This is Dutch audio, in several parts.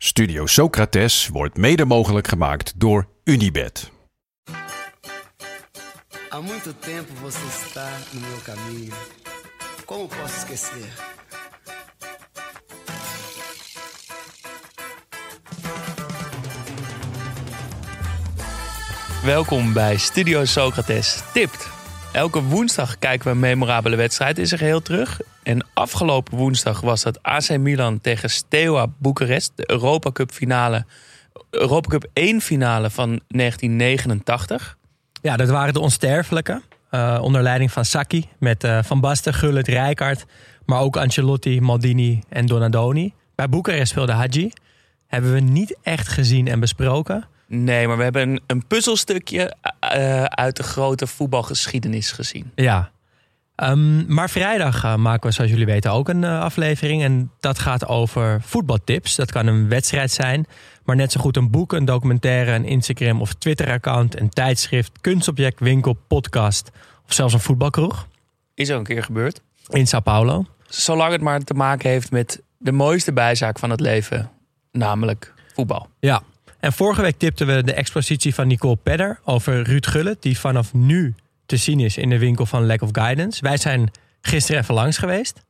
Studio Socrates wordt mede mogelijk gemaakt door Unibed. Há muito tempo você está no meu caminho. Como posso esquecer? Welkom bij Studio Socrates Tipt. Elke woensdag kijken we een memorabele wedstrijd in zijn geheel terug. En afgelopen woensdag was dat AC Milan tegen Steaua Boekarest, de Europa Cup finale. Europa Cup 1 finale van 1989. Ja, dat waren de onsterfelijke. eh, onder leiding van Sacchi. Met eh, Van Basten, Gullit, Rijkaard. Maar ook Ancelotti, Maldini en Donadoni. Bij Boekarest speelde Hadji. Hebben we niet echt gezien en besproken. Nee, maar we hebben een, een puzzelstukje eh, uit de grote voetbalgeschiedenis gezien. Ja. Ehm, maar vrijdag eh, maken we, zoals jullie weten, ook een eh, aflevering. En dat gaat over voetbaltips. Dat kan een wedstrijd zijn. Maar net zo goed een boek, een documentaire, een Instagram of Twitter-account, een tijdschrift, kunstobject, winkel, podcast. Of zelfs een voetbalkroeg Is ook een keer gebeurd. in Sao Paulo. Zolang het maar te maken heeft met de mooiste bijzaak van het leven. Namelijk voetbal. Ja. En vorige week tipten we de expositie van Nicole Pedder over Ruud Gullit, die vanaf nu te zien is in de winkel van Lack of Guidance. Wij zijn gisteren even langs geweest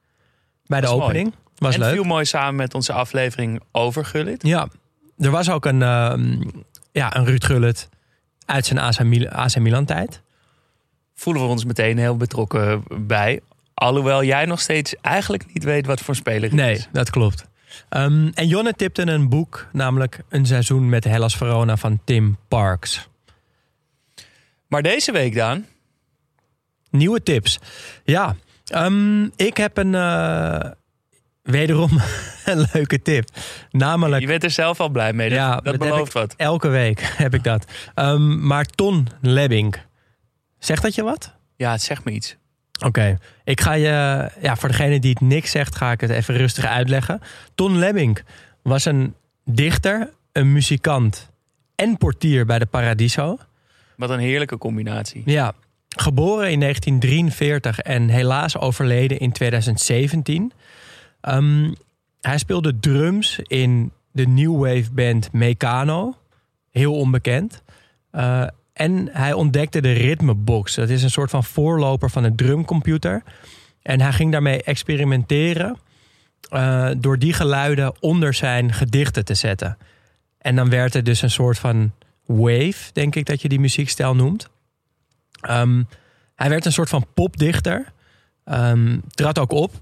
bij de Was mooi. opening. Was en leuk. viel mooi samen met onze aflevering over Gullit. Ja, er was ook een, ehm, ja, een Ruud Gullit uit zijn AC, Mil- AC Milan tijd. Voelen we ons meteen heel betrokken bij. Alhoewel jij nog steeds eigenlijk niet weet wat voor speler het Nee, is. dat klopt. Ehm, en Jonne tipte een boek, namelijk Een seizoen met Hellas Verona van Tim Parks. Maar deze week dan, Nieuwe tips. Ja, ehm, ik heb een eh, wederom een leuke tip. Namelijk, je bent er zelf al blij mee. Dat, Ja, dat belooft wat. elke week heb ik dat. Ehm, maar Ton Lebbing, zegt dat je wat? Ja, het zegt me iets. Oké, ik ga je, ja, voor degene die het niks zegt, ga ik het even rustig uitleggen. Ton Lebbing was een dichter, een muzikant en portier bij de Paradiso. Wat een heerlijke combinatie. Ja, geboren in 1943 en helaas overleden in 2017. Ehm, hij speelde drums in de new wave band Meccano. Heel onbekend. Eh, en hij ontdekte de ritmebox. Dat is een soort van voorloper van een drumcomputer. En hij ging daarmee experimenteren eh, door die geluiden onder zijn gedichten te zetten. En dan werd er dus een soort van wave, denk ik dat je die muziekstijl noemt. Ehm, hij werd een soort van popdichter. Ehm trad ook op,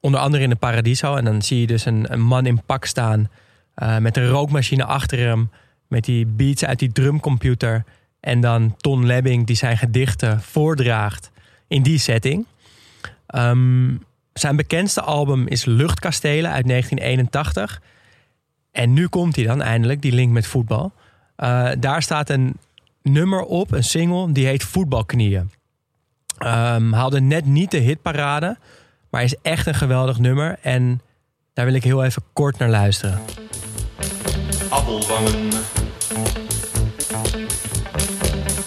onder andere in de Paradiso. En dan zie je dus een, een man in pak staan eh, met een rookmachine achter hem. Met die beats uit die drumcomputer. En dan Ton Lebbing die zijn gedichten voordraagt in die setting. Ehm, zijn bekendste album is Luchtkastelen uit 1981. En nu komt hij dan eindelijk, die link met voetbal. Eh, daar staat een nummer op, een single, die heet Voetbalknieën. Ehm haalde net niet de hitparade, maar is echt een geweldig nummer. En daar wil ik heel even kort naar luisteren. appelwangen.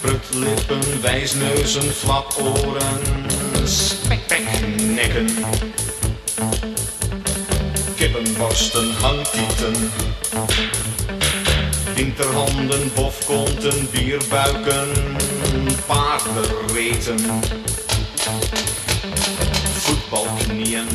Prutlippen, wijsneuzen, flaporen, spekbeknekken. Kippenborsten, hangtieten. Winterhanden, bofkonten, bierbuiken, paardenreten. Voetbalknieën.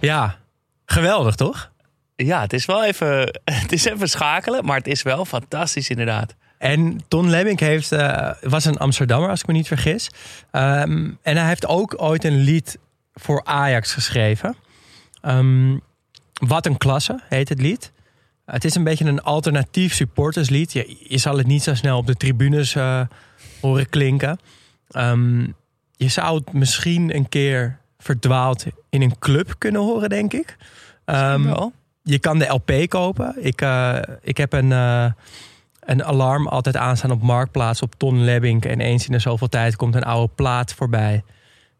Ja, geweldig toch? Ja, het is wel even, het is even schakelen, maar het is wel fantastisch inderdaad. En Ton Lemming heeft, eh, was een Amsterdammer, als ik me niet vergis. Ehm, en hij heeft ook ooit een lied voor Ajax geschreven. Ehm, Wat een klasse heet het lied. Het is een beetje een alternatief supporterslied. Je, je zal het niet zo snel op de tribunes eh, horen klinken. Ehm, je zou het misschien een keer verdwaald in een club kunnen horen, denk ik. Ehm, je kan de LP kopen. Ik, eh, ik heb een, eh, een alarm altijd aanstaan op Marktplaats op Ton Lebbink. En eens in de zoveel tijd komt een oude plaat voorbij.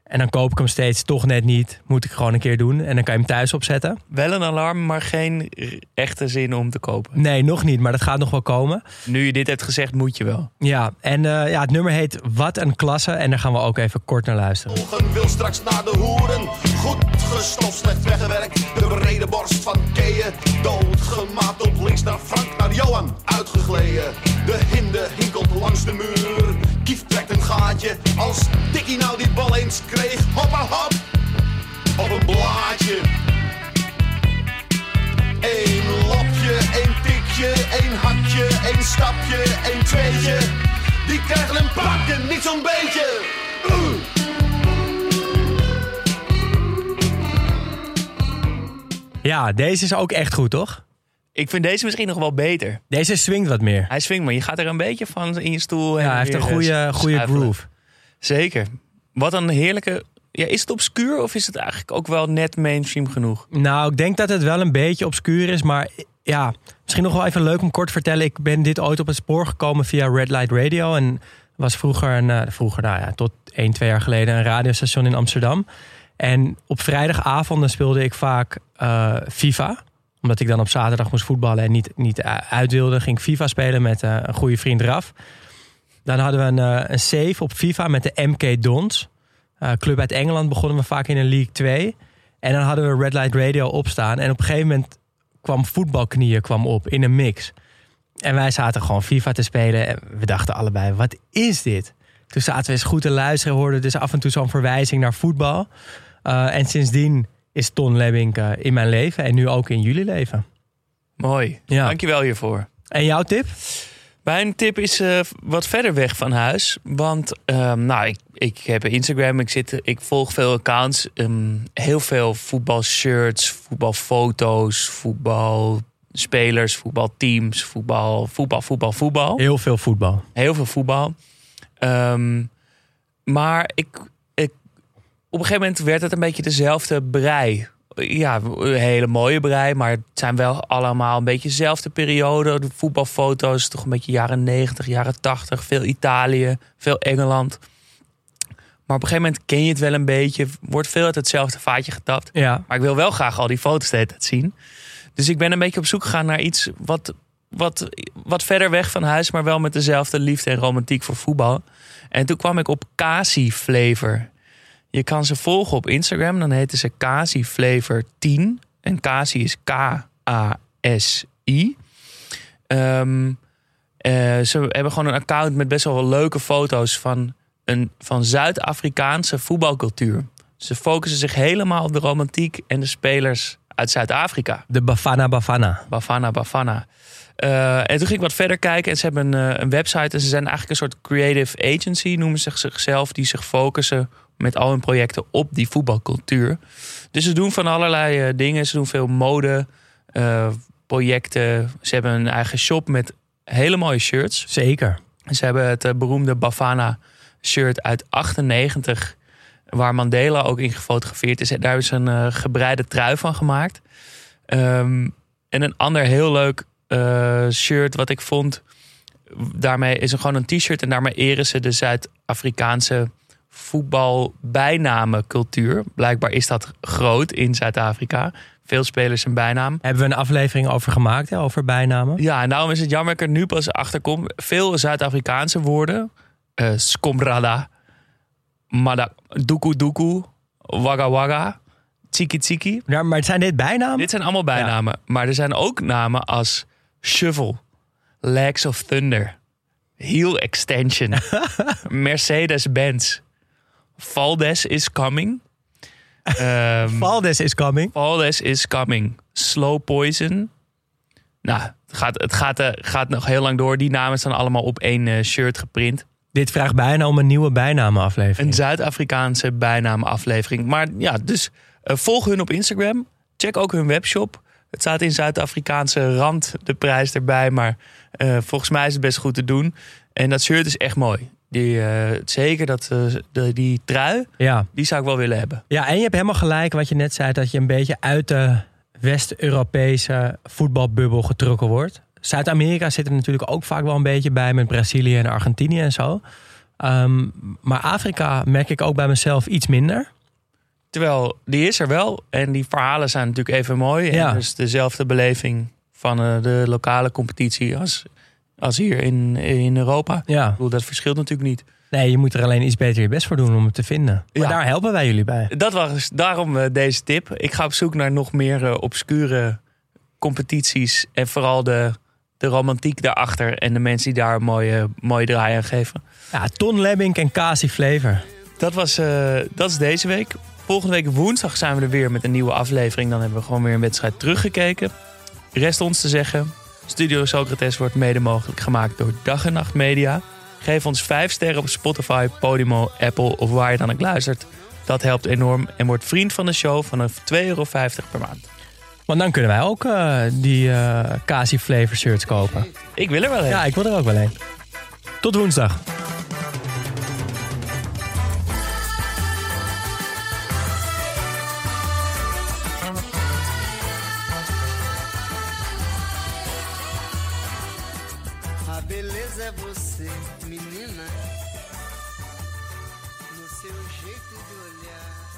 En dan koop ik hem steeds toch net niet. Moet ik gewoon een keer doen. En dan kan je hem thuis opzetten. Wel een alarm, maar geen echte zin om te kopen. Nee, nog niet, maar dat gaat nog wel komen. Nu je dit hebt gezegd, moet je wel. Ja, en eh, ja, het nummer heet Wat een Klasse. En daar gaan we ook even kort naar luisteren. Ogen wil straks naar de hoeren. Goed gestopt, slecht weggewerkt. De brede borst van Keeën. Doodgemaakt op links naar Frank, naar Johan. Uitgegleden. De hinde hinkelt langs de muur. Kief trekt een gaatje. Als Dikkie nou die bal eens kreeg. Hoppa hop. Op een blaadje. Eén lopje, één tikje, één hakje, één stapje, één tweetje. Die krijgen een pakken, niet zo'n beetje. Oeh. Ja, deze is ook echt goed, toch? Ik vind deze misschien nog wel beter. Deze swingt wat meer. Hij swingt, maar je gaat er een beetje van in je stoel. Ja, hij heeft een goede, goede groove. Zeker. Wat een heerlijke... Ja, is het obscuur of is het eigenlijk ook wel net mainstream genoeg? Nou, ik denk dat het wel een beetje obscuur is, maar ja, misschien nog wel even leuk om kort te vertellen. Ik ben dit ooit op het spoor gekomen via Red Light Radio en was vroeger, een, eh, vroeger nou ja, tot 1, 2 jaar geleden een radiostation in Amsterdam. En op vrijdagavonden speelde ik vaak eh, FIFA. Omdat ik dan op zaterdag moest voetballen en niet, niet uit wilde, ging FIFA spelen met eh, een goede vriend Raf. Dan hadden we een, eh, een save op FIFA met de MK Dons. Eh, club uit Engeland begonnen we vaak in een League 2. En dan hadden we Red Light Radio opstaan. En op een gegeven moment kwam voetbalknieën kwam op in een mix. En wij zaten gewoon FIFA te spelen. En we dachten allebei, wat is dit? Toen zaten we eens goed te luisteren. Hoorden dus af en toe zo'n verwijzing naar voetbal. Uh, en sindsdien is Ton Lebbink uh, in mijn leven. En nu ook in jullie leven. Mooi. Ja. Dankjewel hiervoor. En jouw tip? Mijn tip is uh, wat verder weg van huis. Want um, nou, ik, ik heb Instagram, ik, zit, ik volg veel accounts. Um, heel veel voetbalshirts, voetbalfoto's, voetbalspelers, voetbalteams, voetbal, voetbal, voetbal, voetbal. Heel veel voetbal. Heel veel voetbal. Um, maar ik, ik, op een gegeven moment werd het een beetje dezelfde brei ja, een hele mooie brei, maar het zijn wel allemaal een beetje dezelfde periode. De voetbalfoto's, toch een beetje jaren 90, jaren 80, veel Italië, veel Engeland. Maar op een gegeven moment ken je het wel een beetje, wordt veel uit hetzelfde vaatje getapt. Ja. Maar ik wil wel graag al die foto's de hele tijd zien. Dus ik ben een beetje op zoek gegaan naar iets wat, wat, wat verder weg van huis, maar wel met dezelfde liefde en romantiek voor voetbal. En toen kwam ik op Kasi Flavor. Je kan ze volgen op Instagram. Dan heten ze Kasi Flavor 10. En Kasi is K-A-S-I. Um, uh, ze hebben gewoon een account met best wel, wel leuke foto's van, een, van Zuid-Afrikaanse voetbalcultuur. Ze focussen zich helemaal op de romantiek en de spelers uit Zuid-Afrika. De Bafana Bafana. Bafana Bafana. Uh, en toen ging ik wat verder kijken en ze hebben een, uh, een website. En ze zijn eigenlijk een soort creative agency, noemen ze zichzelf, die zich focussen met al hun projecten op die voetbalcultuur. Dus ze doen van allerlei uh, dingen. Ze doen veel mode, uh, projecten. Ze hebben een eigen shop met hele mooie shirts. Zeker. Ze hebben het uh, beroemde Bafana shirt uit 98, waar Mandela ook in gefotografeerd is. Daar is een uh, gebreide trui van gemaakt. Um, en een ander heel leuk uh, shirt wat ik vond. Daarmee is er gewoon een t-shirt en daarmee eren ze de Zuid-Afrikaanse voetbalbijnamencultuur. Blijkbaar is dat groot in Zuid-Afrika. Veel spelers een bijnaam. Hebben we een aflevering over gemaakt, hè, over bijnamen? Ja, en daarom is het jammer dat ik er nu pas achter kom. Veel Zuid-Afrikaanse woorden. Uh, skombrada, mada, duku, waga waga, tsiki tsiki. Ja, maar zijn dit bijnamen? Dit zijn allemaal bijnamen. Ja. Maar er zijn ook namen als shovel, legs of thunder, heel extension, Mercedes-Benz. Valdes is coming. Um, Valdes is coming. Valdes is coming. Slow Poison. Nou, het gaat, het gaat, uh, gaat nog heel lang door. Die namen staan allemaal op één uh, shirt geprint. Dit vraagt bijna om een nieuwe bijnamenaflevering. Een Zuid-Afrikaanse bijnamenaflevering. Maar ja, dus uh, volg hun op Instagram. Check ook hun webshop. Het staat in Zuid-Afrikaanse rand de prijs erbij. Maar volgens mij is het best goed te doen. En dat shirt is echt mooi. Die, uh, zeker dat, uh, de, die trui, ja. die zou ik wel willen hebben. Ja, en je hebt helemaal gelijk wat je net zei, dat je een beetje uit de West-Europese voetbalbubbel getrokken wordt. Zuid-Amerika zit er natuurlijk ook vaak wel een beetje bij met Brazilië en Argentinië en zo. Ehm, maar Afrika merk ik ook bij mezelf iets minder. Terwijl die is er wel. En die verhalen zijn natuurlijk even mooi. Ja. En dus dezelfde beleving van eh, de lokale competitie als, als hier in, in Europa. Ja. Ik bedoel, dat verschilt natuurlijk niet. Nee, je moet er alleen iets beter je best voor doen om het te vinden. Maar Ja. daar helpen wij jullie bij. Dat was daarom eh, deze tip. Ik ga op zoek naar nog meer eh, obscure competities. En vooral de, de romantiek daarachter. En de mensen die daar een mooie, mooie draai aan geven. Ja, Ton Lebbink en Kasi Flever. Dat, was, dat is deze week. Volgende week woensdag zijn we er weer met een nieuwe aflevering. Dan hebben we gewoon weer een wedstrijd teruggekeken. Rest ons te zeggen. Studio Socrates wordt mede mogelijk gemaakt door Dag en Nacht Media. Geef ons 5 sterren op Spotify, Podimo, Apple of waar je dan ook luistert. Dat helpt enorm en wordt vriend van de show vanaf 2,50 euro per maand. Want dan kunnen wij ook eh, die eh Kasi Flever shirts kopen. Ik wil er wel een. Ja, ik wil er ook wel een. Tot woensdag. A beleza é você, menina. No seu jeito de olhar.